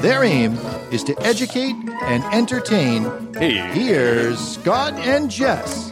Their aim is to educate and entertain. Here's Scott and Jess.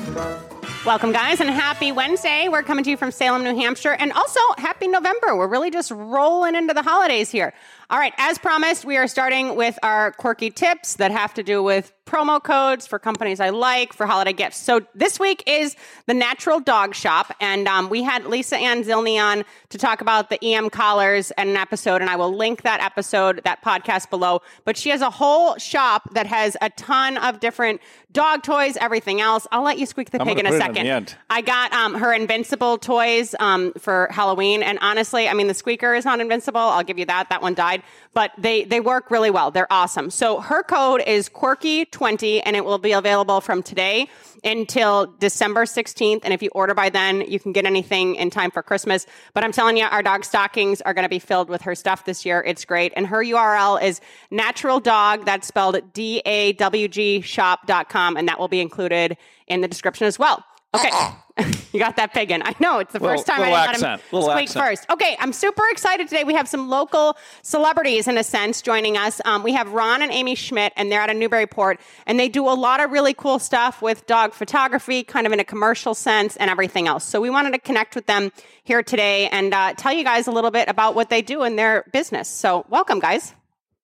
Welcome, guys, and happy Wednesday. We're coming to you from Salem, New Hampshire, and also happy November. We're really just rolling into the holidays here. All right, as promised, we are starting with our quirky tips that have to do with promo codes for companies I like for holiday gifts. So this week is the Natural Dawg Shop, and um, we had Lisa Ann Zilney on to talk about the EM collars and an episode, and I will link that episode, that podcast below. But she has a whole shop that has a ton of different dog toys, everything else. I'll let you squeak the I'm pig in a second. I got um, her Invincible toys um, for Halloween, and honestly, I mean the squeaker is not invincible. I'll give you that. That one died, but they they work really well. They're awesome. So her code is quirky twenty, and it will be available from today until December sixteenth. And if you order by then, you can get anything in time for Christmas. But I'm telling you, our dog stockings are going to be filled with her stuff this year. It's great, and her URL is Natural Dog. That's spelled D A W G Shop.com, and that will be included in the description as well. Okay. you got that pig in. I know it's the Little- first time I accent, let him squeak accent. first. Okay, I'm super excited today. We have some local celebrities, in a sense, joining us. Um, we have Ron and Amy Schmidt, and they're out of Newburyport, and they do a lot of really cool stuff with dog photography, kind of in a commercial sense, and everything else. So we wanted to connect with them here today and uh, tell you guys a little bit about what they do in their business. So welcome, guys.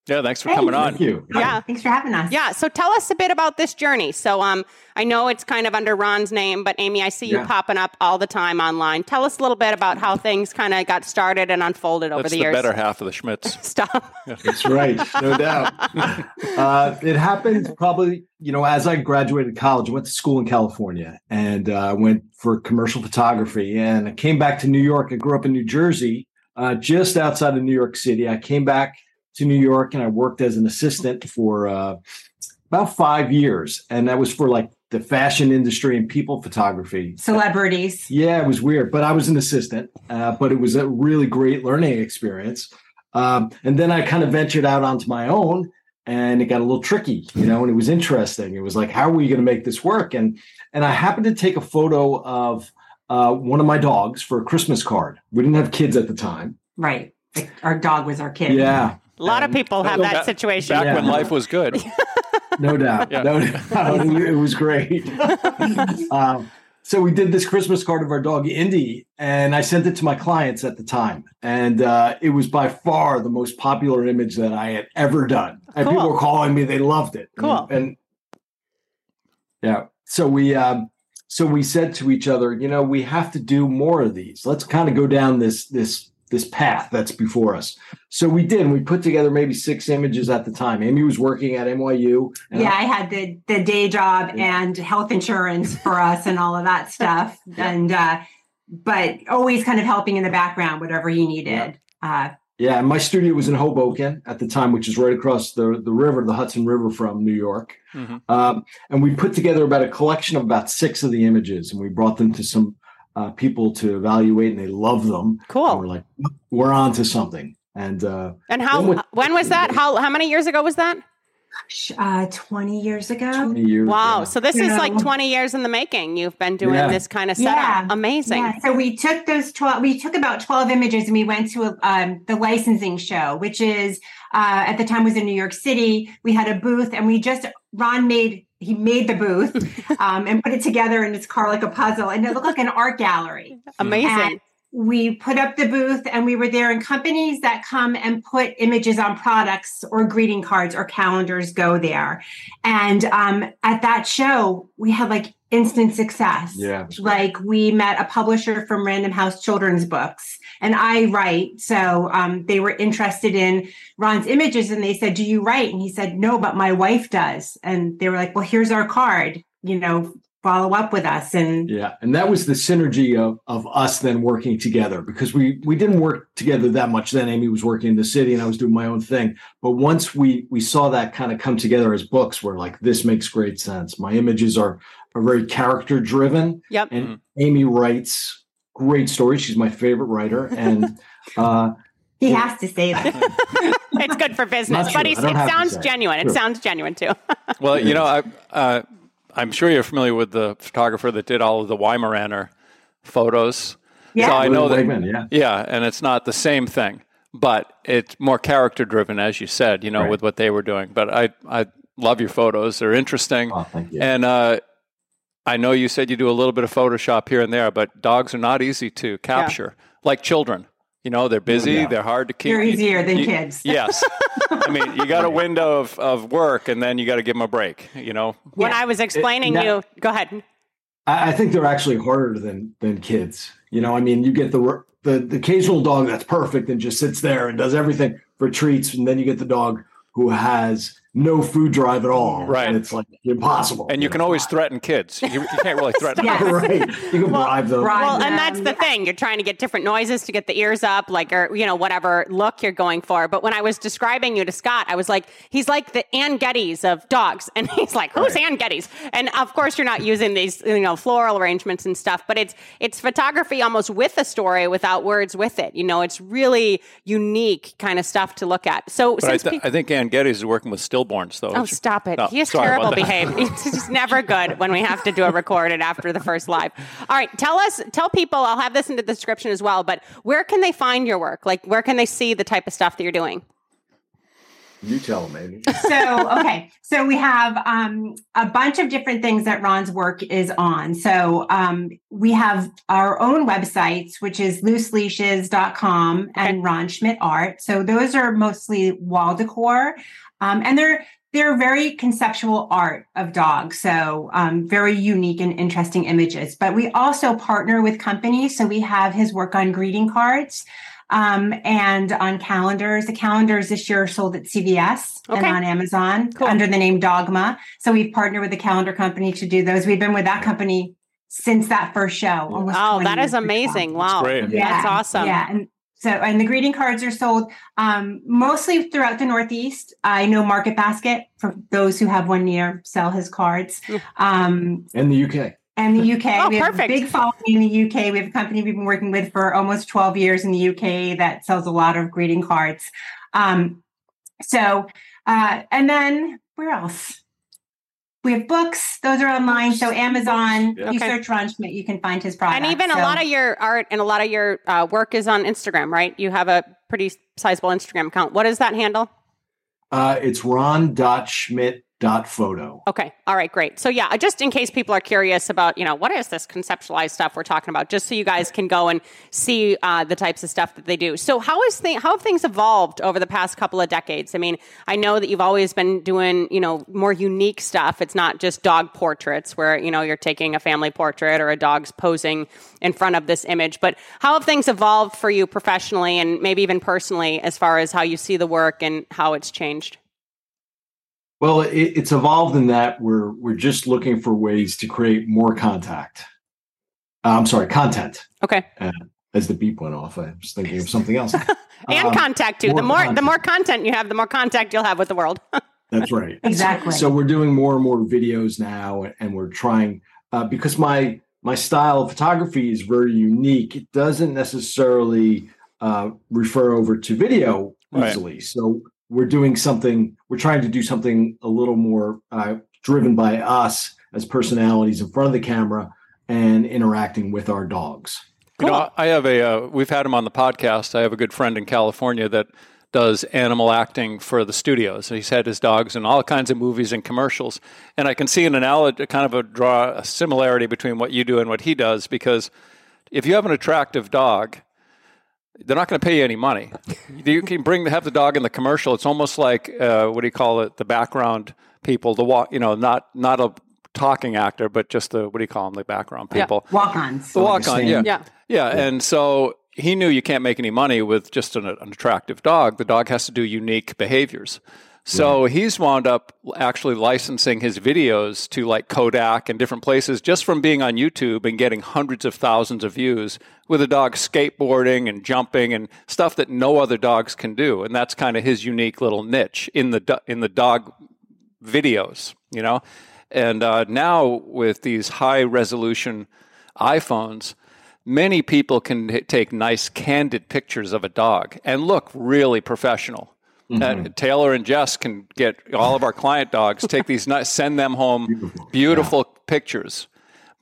Yeah, thanks for coming on. Thank you. Yeah. Thanks for having us. Yeah. So tell us a bit about this journey. So um, I know it's kind of under Ron's name, but Amy, I see you Yeah. popping up all the time online. Tell us a little bit about how things kind of got started and unfolded over That's the the, years. better half of the Schmidts. Stop. That's right, no doubt. Uh, it happened probably, you know, as I graduated college, I went to school in California and uh, went for commercial photography. And I came back to New York. I grew up in New Jersey, uh, just outside of New York City. I came back to New York and I worked as an assistant for uh, about five years. And that was for like the fashion industry and people photography. Celebrities. Yeah, it was weird, but I was an assistant. Uh, but it was a really great learning experience. Um, and then I kind of ventured out onto my own, and it got a little tricky, you know. And it was interesting. It was like, how are we going to make this work? And and I happened to take a photo of uh, one of my dogs for a Christmas card. We didn't have kids at the time. Right. Like our dog was our kid. Yeah, A lot of people have that Back- situation. Back Yeah. when life was good. no doubt. Yeah. No doubt. it was great. um, so we did this Christmas card of our dog Indy, and I sent it to my clients at the time, and uh, it was by far the most popular image that I had ever done. And people were calling me; they loved it. Cool. And yeah, so we um, so we said to each other, you know, we have to do more of these. Let's kind of go down this this this path that's before us. So we did. We put together maybe six images at the time. Amy was working at NYU. and Yeah, I had the the day job Yeah. and health insurance for us and all of that stuff. And uh but always kind of helping in the background, whatever he needed. Uh Yeah, my studio was in Hoboken at the time, which is right across the, the river, the Hudson River from New York. Mhm. Um, and we put together about a collection of about six of the images, and we brought them to some uh, people to evaluate, and they love them. And Cool. we're like, we're on to something. And uh, And how? When was- When was that? How? How many years ago was that? sh- uh 20 years ago. 20 years. Wow. yeah. So this is Yeah. like 20 years in the making. You've been doing Yeah. this kind of setup. Yeah. Amazing. Yeah, so we took those 12, we took about 12 images and we went to a, um, the licensing show, which is uh, at the time was in New York City. We had a booth and we just, Ron made, he made the booth um, and put it together in his car like a puzzle and it looked like an art gallery. Amazing. And we put up the booth and we were there and companies that come and put images on products or greeting cards or calendars go there. And um, at that show, we had like instant success. Yeah. Like we met a publisher from Random House Children's Books and I write. So um, they were interested in Ron's images and they said, Do you write? And he said, No, but my wife does. And they were like, Well, here's our card. You know, follow up with us and Yeah, and that was the synergy of of us then working together because we we didn't work together that much then. Amy was working in the city and I was doing my own thing. But once we we saw that kind of come together as books, we're like, this makes great sense. My images are are very character driven, Yep. and Amy writes great story. She's my favorite writer, and uh, he Yeah. has to say that. It's good for business, Not but true. he's, it sounds genuine. It True. sounds genuine too. Well, you know, I, uh, I'm sure you're familiar with the photographer that did all of the Weimaraner photos. Yeah. So I know that. Wegman, yeah. Yeah, and it's not the same thing, but it's more character driven, as you said. You know, Right. with what they were doing. But I, I love your photos. They're interesting. Oh, thank you. And uh, I know you said you do a little bit of Photoshop here and there, but dogs are not easy to capture, like children. You know, they're busy, Yeah. they're hard to keep. They're easier than You- kids. Yes. I mean, you got a window of, of work and then you got to give them a break, you know? when Yeah. I was explaining now- you, go ahead. I, I think they're actually harder than than kids. You know, I mean, you get the the the occasional dog that's perfect and just sits there and does everything for treats, and then you get the dog who has no food drive at all. Right. And it's like impossible. And you can always threaten kids. You, you can't really threaten Yes. them. right. You can bribe them. bribe Well, and that's the thing. You're trying to get different noises to get the ears up, like, or, you know, whatever look you're going for. But when I was describing you to Scott, I was like, he's like the Anne Geddes of dogs. And he's like, who's Right. Anne Geddes? And of course, you're not using these, you know, floral arrangements and stuff, but it's, it's photography almost with a story without words with it. You know, it's really unique kind of stuff to look at. So But I, th- pe- I think Anne Geddes is working with stillborns, though. Oh, stop it. No, he is terrible about that. It's just never good when we have to do a recorded after the first live. All right, tell us, tell people, I'll have this in the description as well, but where can they find your work? Like, where can they see the type of stuff that you're doing? You tell them, maybe. so okay so we have um, a bunch of different things that ron's work is on so um, we have our own websites which is looseleashes.com and ron schmidt art so those are mostly wall decor um, and they're they're very conceptual art of dogs so um, very unique and interesting images but we also partner with companies so we have his work on greeting cards um, and on calendars. The calendars this year are sold at CVS Okay. and on Amazon Cool. under the name Dogma. So we've partnered with the calendar company to do those. We've been with that company since that first show. Almost Oh, that is years ago. amazing. Wow. great. Yeah, That's awesome. Yeah, and so and the greeting cards are sold um, mostly throughout the Northeast. I know Market Basket for those who have one near sell his cards. Um, In the UK. and the UK. Oh, we have perfect. a big following in the UK. We have a company we've been working with for almost 12 years in the UK that sells a lot of greeting cards. Um, so, uh, and then where else? We have books; those are online. So Amazon, Yeah. you Okay. search Ron Schmidt, you can find his product. And even a lot of your art and a lot of your uh, work is on Instagram, right? You have a pretty sizable Instagram account. What is that handle? Uh, it's ron.schmidt.photo. Okay. All right. Great. So yeah, just in case people are curious about, you know, what is this conceptualized stuff we're talking about, just so you guys can go and see uh, the types of stuff that they do. So how is how have things evolved over the past couple of decades? I mean, I know that you've always been doing, you know, more unique stuff. It's not just dog portraits where you know you're taking a family portrait or a dog's posing in front of this image. But how have things evolved for you professionally and maybe even personally, as far as how you see the work and how it's changed? Well, it, it's evolved in that we're we're just looking for ways to create more contact. Uh, I'm sorry, content. Okay. As the beep went off, I was thinking of something else. and Um, contact too. The more more the more content you have, the more contact you'll have with the world. That's right. Exactly. So we're doing more and more videos now, and we're trying uh, because my my style of photography is very unique. It doesn't necessarily uh, refer over to video Right. easily. So we're doing something. We're trying to do something a little more uh, driven by us as personalities in front of the camera and interacting with our dogs. You know, I have a. Uh, we've had him on the podcast. I have a good friend in California that does animal acting for the studios. He's had his dogs in all kinds of movies and commercials, and I can see an analogy, kind of a draw a similarity between what you do and what he does. Because if you have an attractive dog, they're not going to pay you any money. you can bring have the dog in the commercial. It's almost like uh, what do you call it? The background people, the walk. You know, not not a talking actor, but just the what do you call them? The background Yeah. people. walk-ons. The walk on, yeah. stand. Yeah. yeah. And so he knew you can't make any money with just an, an attractive dog. The dog has to do unique behaviors. So he's wound up actually licensing his videos to like Kodak and different places just from being on YouTube and getting hundreds of thousands of views with a dog skateboarding and jumping and stuff that no other dogs can do. And that's kind of his unique little niche in the do- in the dog videos, you know. And uh, now with these high resolution iPhones, many people can take nice candid pictures of a dog and look really professional. Uh, Taylor and Jess can get all of our client dogs, take these, nice, send them home beautiful, pictures.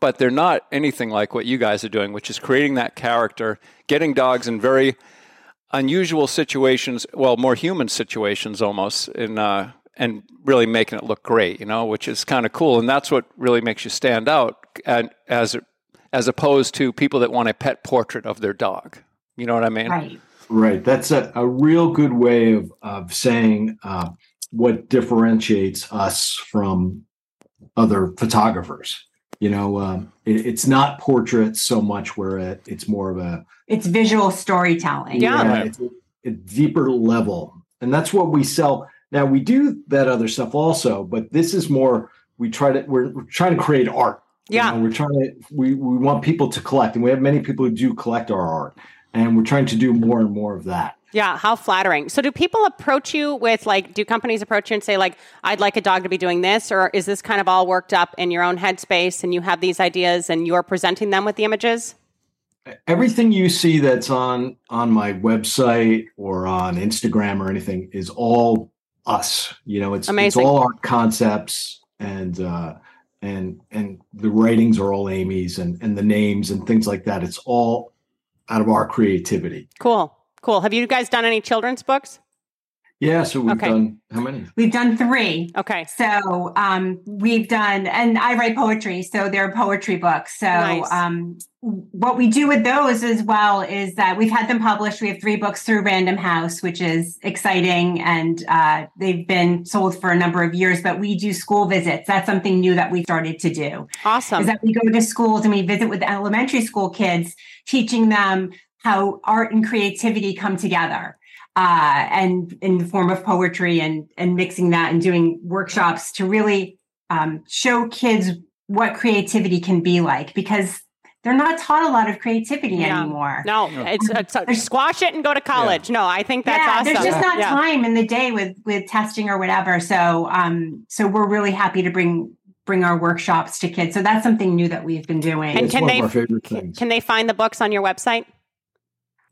But they're not anything like what you guys are doing, which is creating that character, getting dogs in very unusual situations, well, more human situations almost, in, uh, and really making it look great, you know, which is kind of cool. And that's what really makes you stand out and as, as opposed to people that want a pet portrait of their dog. You know what I mean? Right. Right. That's a, a real good way of, of saying uh, what differentiates us from other photographers. You know, um, it, it's not portraits so much where it, it's more of a, It's visual storytelling. Yeah. Right. it's a, a deeper level. And that's what we sell. Now we do that other stuff also, but this is more, we try to, we're, we're trying to create art. You Yeah. know, we're trying to, we, we want people to collect and we have many people who do collect our art and we're trying to do more and more of that. Yeah, how flattering. So do people approach you with like do companies approach you and say like I'd like a dog to be doing this or is this kind of all worked up in your own headspace and you have these ideas and you're presenting them with the images? everything you see that's on on my website or on Instagram or anything is all us. You know, it's Amazing. it's all our concepts and uh and and the writings are all Amy's and and the names and things like that. It's all out of our creativity. Cool. Cool. Have you guys done any children's books? Yeah, so we've Okay. done how many? We've done three. Okay. So um, we've done, and I write poetry, so they're poetry books. So Nice. um, what we do with those as well is that we've had them published. We have three books through Random House, which is exciting, and uh, they've been sold for a number of years. But we do school visits. That's something new that we started to do. Awesome. Is that we go to schools and we visit with elementary school kids, teaching them how art and creativity come together uh, and in the form of poetry and and mixing that and doing workshops to really um, show kids what creativity can be like because they're not taught a lot of creativity Yeah. anymore. no, it's, it's squash it and go to college. No, I think that's yeah, awesome. there's just not Yeah. time in the day with with testing or whatever. So um, so we're really happy to bring bring our workshops to kids. So that's something new that we've been doing. And It's can one they- of our favorite things. Can they find the books on your website?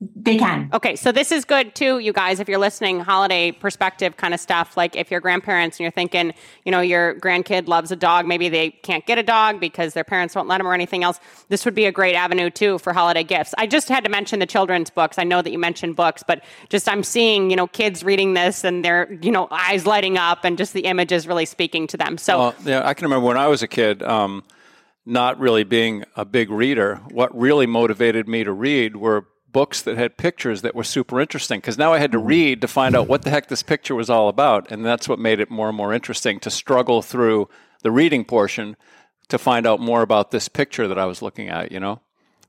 They can. Okay, so this is good too, you guys, if you're listening, holiday perspective kind of stuff. Like if you're grandparents and you're thinking, you know, your grandkid loves a dog, maybe they can't get a dog because their parents won't let them or anything else. This would be a great avenue too for holiday gifts. I just had to mention the children's books. I know that you mentioned books, but just I'm seeing, you know, kids reading this and their, you know, eyes lighting up and just the image is really speaking to them. So Well, yeah, I can remember when I was a kid, um, not really being a big reader. What really motivated me to read were books that had pictures that were super interesting. Because now I had to mm-hmm. read to find out what the heck this picture was all about, and that's what made it more and more interesting to struggle through the reading portion to find out more about this picture that I was looking at. You know,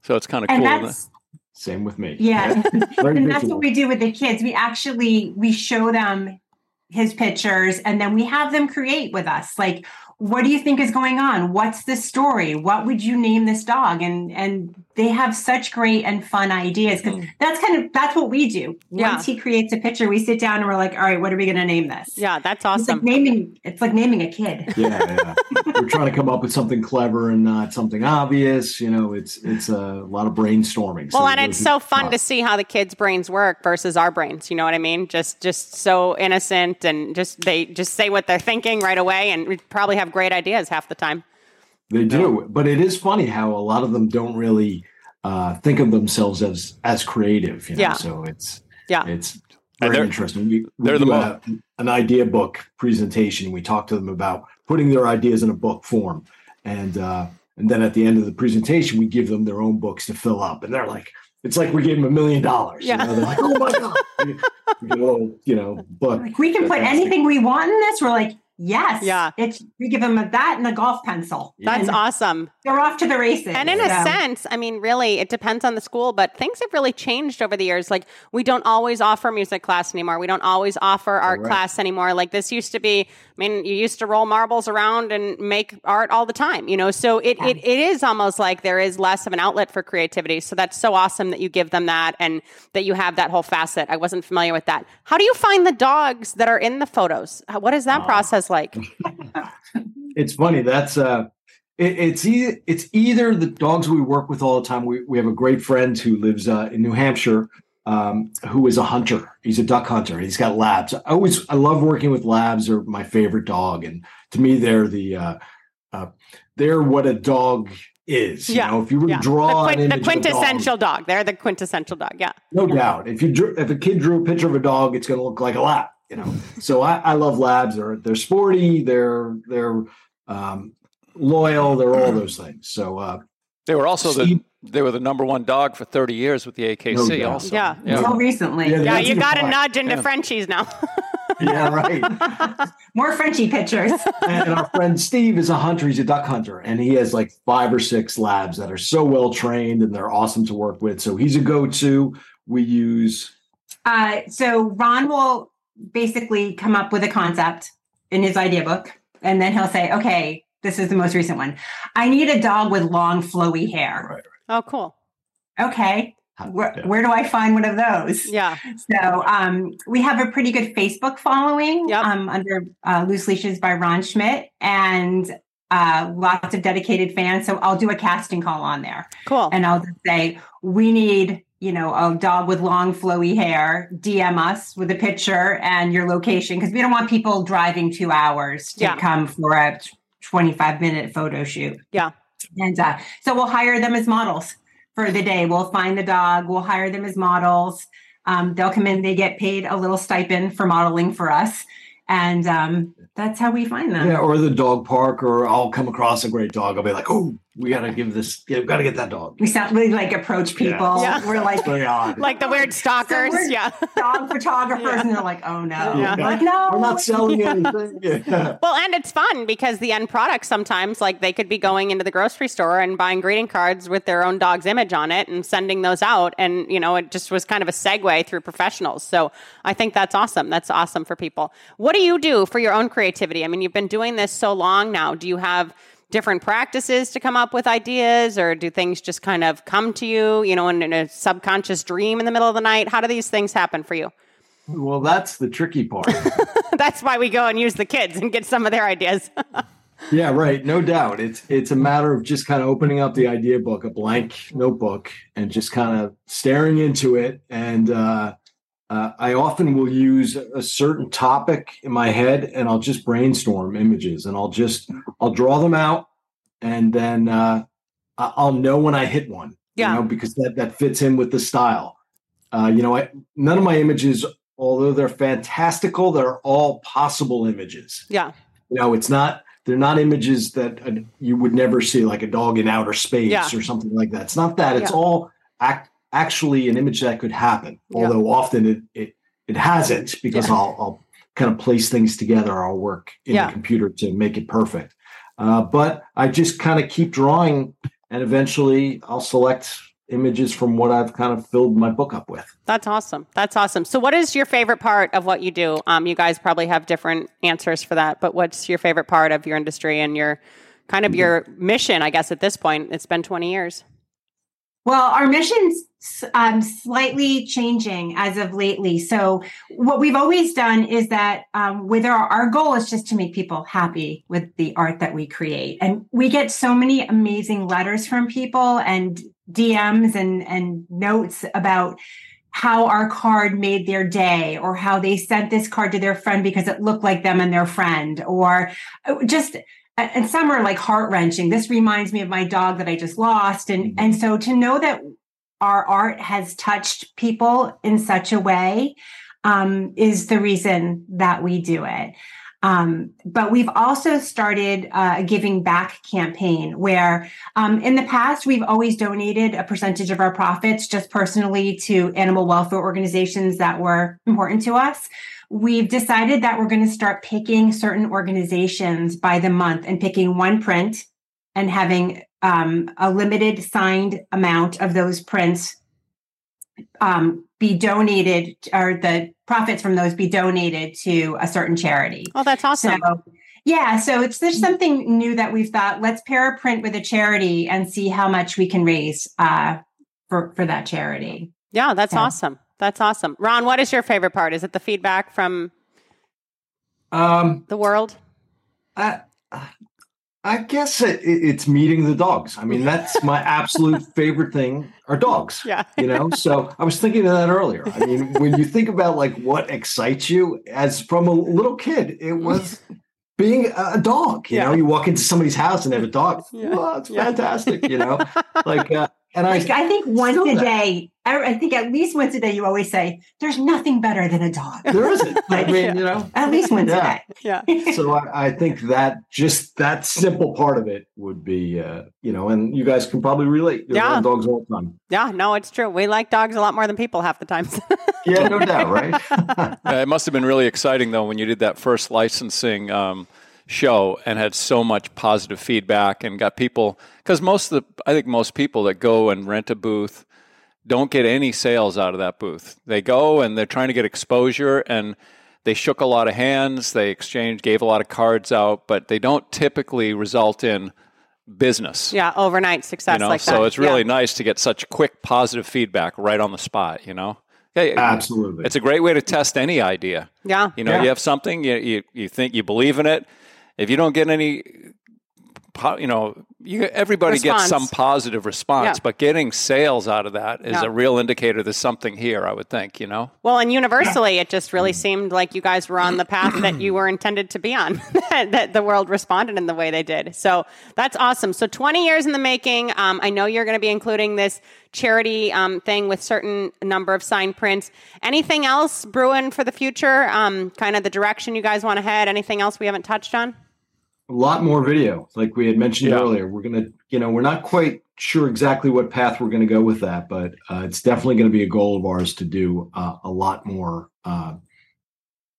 so it's kind of And cool. that's Same with me. Yeah. And that's what we do with the kids. We actually we show them his pictures and then we have them create with us. Like, what do you think is going on? What's the story? What would you name this dog? And and they have such great and fun ideas because mm. that's kind of that's what we do. Yeah. Once he creates a picture, we sit down and we're like, all right, what are we gonna name this? yeah, that's It's like awesome. naming it's like naming a kid. yeah, yeah. We're trying to come up with something clever and not something obvious. You know, it's it's a lot of brainstorming. Well, So and it's so into fun to see how the kids' brains work versus our brains. You know what I mean? Just, just so innocent and just they just say what they're thinking right away, and we probably have great ideas half the time. They do, but it is funny how a lot of them don't really uh, think of themselves as as creative. You know? Yeah. So it's Yeah. it's very they're- interesting. We, we they're the do mo- a, an idea book presentation. We talk to them about putting their ideas in a book form, and uh, and then at the end of the presentation, we give them their own books to fill up, and they're like. It's like we gave them a million dollars. you Yeah. know? They're like, oh my God. We- we get a little, you know, book. Like we can put anything we want in this. We're like, Yes. Yeah. It's we give them a, that and a golf pencil. That's awesome. They're off to the races. And in a sense, I mean, really, it depends on the school, but things have really changed over the years. Like, we don't always offer music class anymore. We don't always offer art class anymore. Like, this used to be, I mean, you used to roll marbles around and make art all the time, you know? So it, it, it is almost like there is less of an outlet for creativity. So that's so awesome that you give them that and that you have that whole facet. I wasn't familiar with that. How do you find the dogs that are in the photos? What is that ah. process like? it's funny. That's uh, it, it's either it's either the dogs we work with all the time. We we have a great friend who lives uh, in New Hampshire, um, who is a hunter. He's a duck hunter. He's got labs. I always I love working with labs. They're my favorite dog, and to me, they're the uh, uh, they're what a dog is. Yeah, You know, if you were Yeah. to draw the, an quin- the of a dog- quintessential dog. They're the quintessential dog. Yeah. no doubt. If you drew, if a kid drew a picture of a dog, it's going to look like a lab. You know. so I, I love labs. They're they're sporty. They're they're um, loyal. They're all those things. So uh, They were also the they were the number one dog for 30 years with the AKC. doubt. also, Yeah. Until recently. Yeah, Yeah, you got to nudge into Yeah. Frenchies now. yeah, right. More Frenchy pictures. and our friend Steve is a hunter. He's a duck hunter, and he has like five or six labs that are so well trained and they're awesome to work with. So he's a go-to. We use Uh, so Ron will basically come up with a concept in his idea book, and then he'll say, "Okay, this is the most recent one. I need a dog with long, flowy hair." oh, cool. Okay, where, Yeah. where do I find one of those? Yeah. So um, we have a pretty good Facebook following Yep. um, under uh, Loose Leashes by Ron Schmidt, and uh, lots of dedicated fans. So I'll do a casting call on there. Cool. and I'll just say, we need, you know, a dog with long flowy hair. DM us with a picture and your location because we don't want people driving two hours to Yeah. come for a 25 minute photo shoot. Yeah. And uh, so we'll hire them as models for the day. We'll find the dog, we'll hire them as models. Um, they'll come in, they get paid a little stipend for modeling for us. And um, that's how we find them. yeah, or the dog park, or I'll come across a great dog. I'll be like, oh, we got to give this. Yeah, we got to get that dog. We sound really like approach people. Yeah. We're like, like the weird stalkers. we're- yeah. dog photographers Yeah. and they're like, oh no. Yeah. I'm like, no. We're not selling anything. Yeah. Well, and it's fun because the end product sometimes, like they could be going into the grocery store and buying greeting cards with their own dog's image on it and sending those out. And, you know, it just was kind of a segue through professionals. So I think that's awesome. That's awesome for people. What do you do for your own creativity? I mean, you've been doing this so long now. Do you have different practices to come up with ideas or do things just kind of come to you, you know, in, in a subconscious dream in the middle of the night? How do these things happen for you? Well, that's the tricky part. that's why we go and use the kids and get some of their ideas. Yeah, right. No doubt. It's it's a matter of just kind of opening up the idea book, a blank notebook, and just kind of staring into it. And uh, uh, I often will use a certain topic in my head, and I'll just brainstorm images, and I'll just I'll draw them out, and then uh, I'll know when I hit one. Yeah. You know, because that that fits in with the style. Uh, you know, I, none of my images, although they're fantastical, they're all possible images yeah. you know it's not they're not images that uh, you would never see like a dog in outer space Yeah. or something like that it's not that it's Yeah. all act, actually an image that could happen Yeah. although often it it, it hasn't because Yeah. I'll, I'll kind of place things together i'll work in Yeah. the computer to make it perfect uh, but i just kind of keep drawing and eventually i'll select images from what i've kind of filled my book up with That's awesome. That's awesome. So, what is your favorite part of what you do? Um, you guys probably have different answers for that, but what's your favorite part of your industry and your kind of your mission? I guess at this point, it's been twenty years. Well, our mission's um, slightly changing as of lately. So, what we've always done is that um, with our, our goal is just to make people happy with the art that we create. And we get so many amazing letters from people and DMs and, and notes about how our card made their day or how they sent this card to their friend because it looked like them and their friend or uh, just and some are like heart wrenching. This reminds me of my dog that I just lost. And, and so to know that our art has touched people in such a way um, is the reason that we do it. Um, but we've also started uh, a giving back campaign where um, in the past we've always donated a percentage of our profits just personally to animal welfare organizations that were important to us. We've decided that we're going to start picking certain organizations by the month and picking one print and having um, a limited signed amount of those prints um, be donated or the profits from those be donated to a certain charity. Oh, that's awesome. So, yeah, so it's there's something new that we've thought. Let's pair a print with a charity and see how much we can raise uh, for for that charity. Yeah, that's yeah. awesome. That's awesome. Ron, what is your favorite part? Is it the feedback from um, the world? I, I guess it, it's meeting the dogs. I mean, that's my absolute favorite thing are dogs. Yeah. you know, so I was thinking of that earlier. I mean, when you think about like what excites you as from a little kid, it was being a dog. You yeah. know, you walk into somebody's house and they have a dog. Yeah. Oh, it's yeah. fantastic. You know, like, uh, and I, like, I think once a day, I, think at least once a day, you always say, "There's nothing better than a dog." There isn't. I mean, yeah. you know, at least once yeah. a day. Yeah. so I, I, think that just that simple part of it would be, uh, you know, and you guys can probably relate. You're yeah. Dogs all the time. Yeah. No, it's true. We like dogs a lot more than people half the time. yeah, no doubt, right? it must have been really exciting though when you did that first licensing. Um, show and had so much positive feedback and got people because most of the I think most people that go and rent a booth don't get any sales out of that booth. They go and they're trying to get exposure and they shook a lot of hands, they exchanged, gave a lot of cards out, but they don't typically result in business. Yeah, overnight success you know? like so that. So it's really yeah. nice to get such quick positive feedback right on the spot, you know? Absolutely. It's a great way to test any idea. Yeah. You know, yeah. you have something, you, you, you think you believe in it, if you don't get any you know, you, everybody response. gets some positive response, yeah. but getting sales out of that is yeah. a real indicator there's something here, I would think, you know? Well, and universally, it just really seemed like you guys were on the path that you were intended to be on, that the world responded in the way they did. So that's awesome. So 20 years in the making. Um, I know you're going to be including this charity um, thing with certain number of signed prints. Anything else brewing for the future? Um, kind of the direction you guys want to head? Anything else we haven't touched on? A lot more video like we had mentioned yeah. earlier we're gonna you know we're not quite sure exactly what path we're going to go with that but uh, it's definitely going to be a goal of ours to do uh, a lot more uh,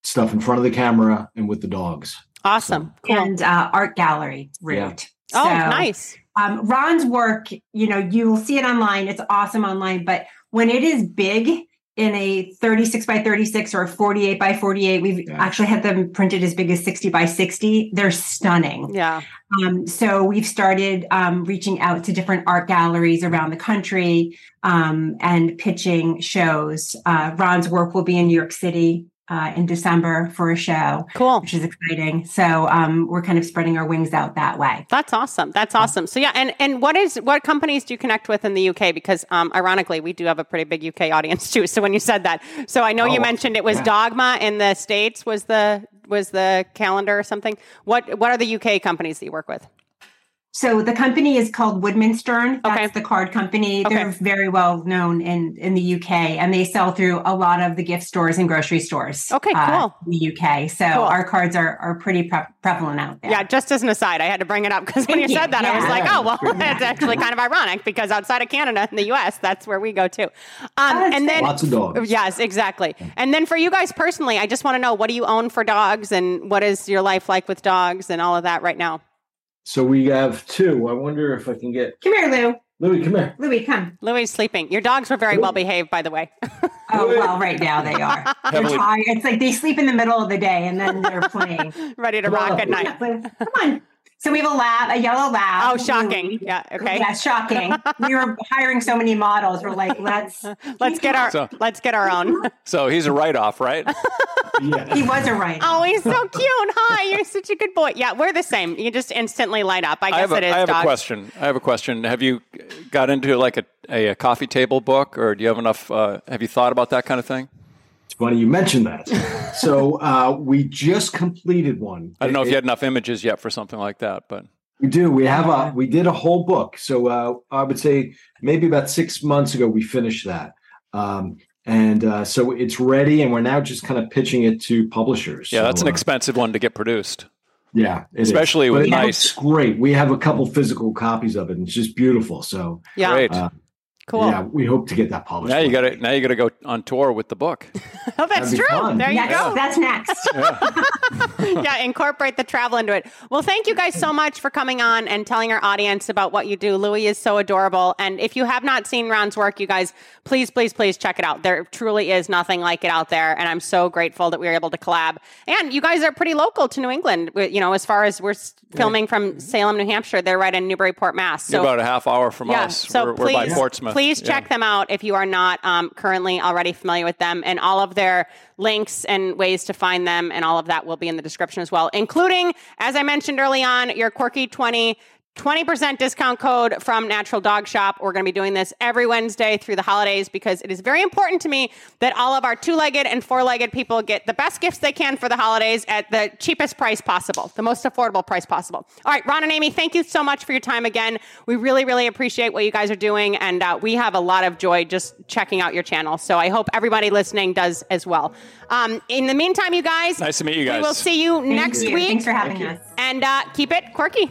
stuff in front of the camera and with the dogs awesome so, cool. and uh, art gallery route yeah. oh nice um, ron's work you know you'll see it online it's awesome online but when it is big in a 36 by 36 or a 48 by 48. We've yeah. actually had them printed as big as 60 by 60. They're stunning. Yeah. Um, so we've started um, reaching out to different art galleries around the country um, and pitching shows. Uh, Ron's work will be in New York City uh, in December for a show. Cool. Which is exciting. So um, we're kind of spreading our wings out that way. That's awesome. That's awesome. So yeah, and and what is what companies do you connect with in the UK? Because um, ironically, we do have a pretty big UK audience too. So when you said that, so I know oh, you mentioned it was yeah. Dogma in the states was the was the calendar or something. What what are the UK companies that you work with? So the company is called Woodmansterne. That's okay. the card company. Okay. They're very well known in in the UK, and they sell through a lot of the gift stores and grocery stores. Okay, uh, cool. Uh, the UK. So cool. our cards are are pretty pre- prevalent out there. Yeah. Just as an aside, I had to bring it up because when you, you, said that, yeah. I was like, oh well, that's actually kind of ironic because outside of Canada and the US, that's where we go to. Um, and then lots of dogs. Yes, exactly. And then for you guys personally, I just want to know what do you own for dogs, and what is your life like with dogs, and all of that right now. So we have two. I wonder if I can get. Come here, Lou. Louis, come here. Louis, come. Louis sleeping. Your dogs were very well behaved, by the way. oh well, right now they are. They're tired. It's like they sleep in the middle of the day and then they're playing, ready to come rock on. at night. Come on. So we have a lab, a yellow lab. Oh, shocking! Yeah, okay. Yeah, shocking. we were hiring so many models. We're like, let's let's get our so, let's get our own. So he's a write off, right? Yeah. He was a writer. Oh, he's so cute. Hi, you're such a good boy. Yeah, we're the same. You just instantly light up. I guess I it is. I have dogs. a question. I have a question. Have you got into like a, a, a coffee table book, or do you have enough? Uh, have you thought about that kind of thing? It's funny you mentioned that. so uh, we just completed one. I don't know if you had enough images yet for something like that, but we do. We have a. We did a whole book. So uh, I would say maybe about six months ago we finished that. Um, and uh, so it's ready, and we're now just kind of pitching it to publishers. Yeah, so, that's an uh, expensive one to get produced. yeah, it is. especially But with it nice- looks great. We have a couple physical copies of it, and it's just beautiful. So Yeah. Great. uh, Cool. yeah, we hope to get that published. now you got to now you got to go on tour with the book. Oh, that's true. fun. There you Next, go. that's next. yeah, incorporate the travel into it. Well, thank you guys so much for coming on and telling our audience about what you do. Louis is so adorable. And if you have not seen Ron's work, you guys, please, please, please check it out. There truly is nothing like it out there. And I'm so grateful that we were able to collab. And you guys are pretty local to New England. You know, as far as we're filming from Salem, New Hampshire, they're right in Newburyport, Mass. You're about a half hour from yeah, us. so we're, please, we're by Portsmouth. Please Yeah. check them out if you are not um, currently already familiar with them, and all of their links and ways to find them, and all of that will be in the description as well, including, as I mentioned early on, your quirky twenty. 20% discount code from Natural Dawg Shop. We're going to be doing this every Wednesday through the holidays because it is very important to me that all of our two legged and four legged people get the best gifts they can for the holidays at the cheapest price possible, the most affordable price possible. All right, Ron and Amy, thank you so much for your time again. We really, really appreciate what you guys are doing, and uh, we have a lot of joy just checking out your channel. So I hope everybody listening does as well. Um, in the meantime, you guys, Nice to meet you guys. We will see you Thank next you. week. Thanks for having us. And uh, keep it quirky.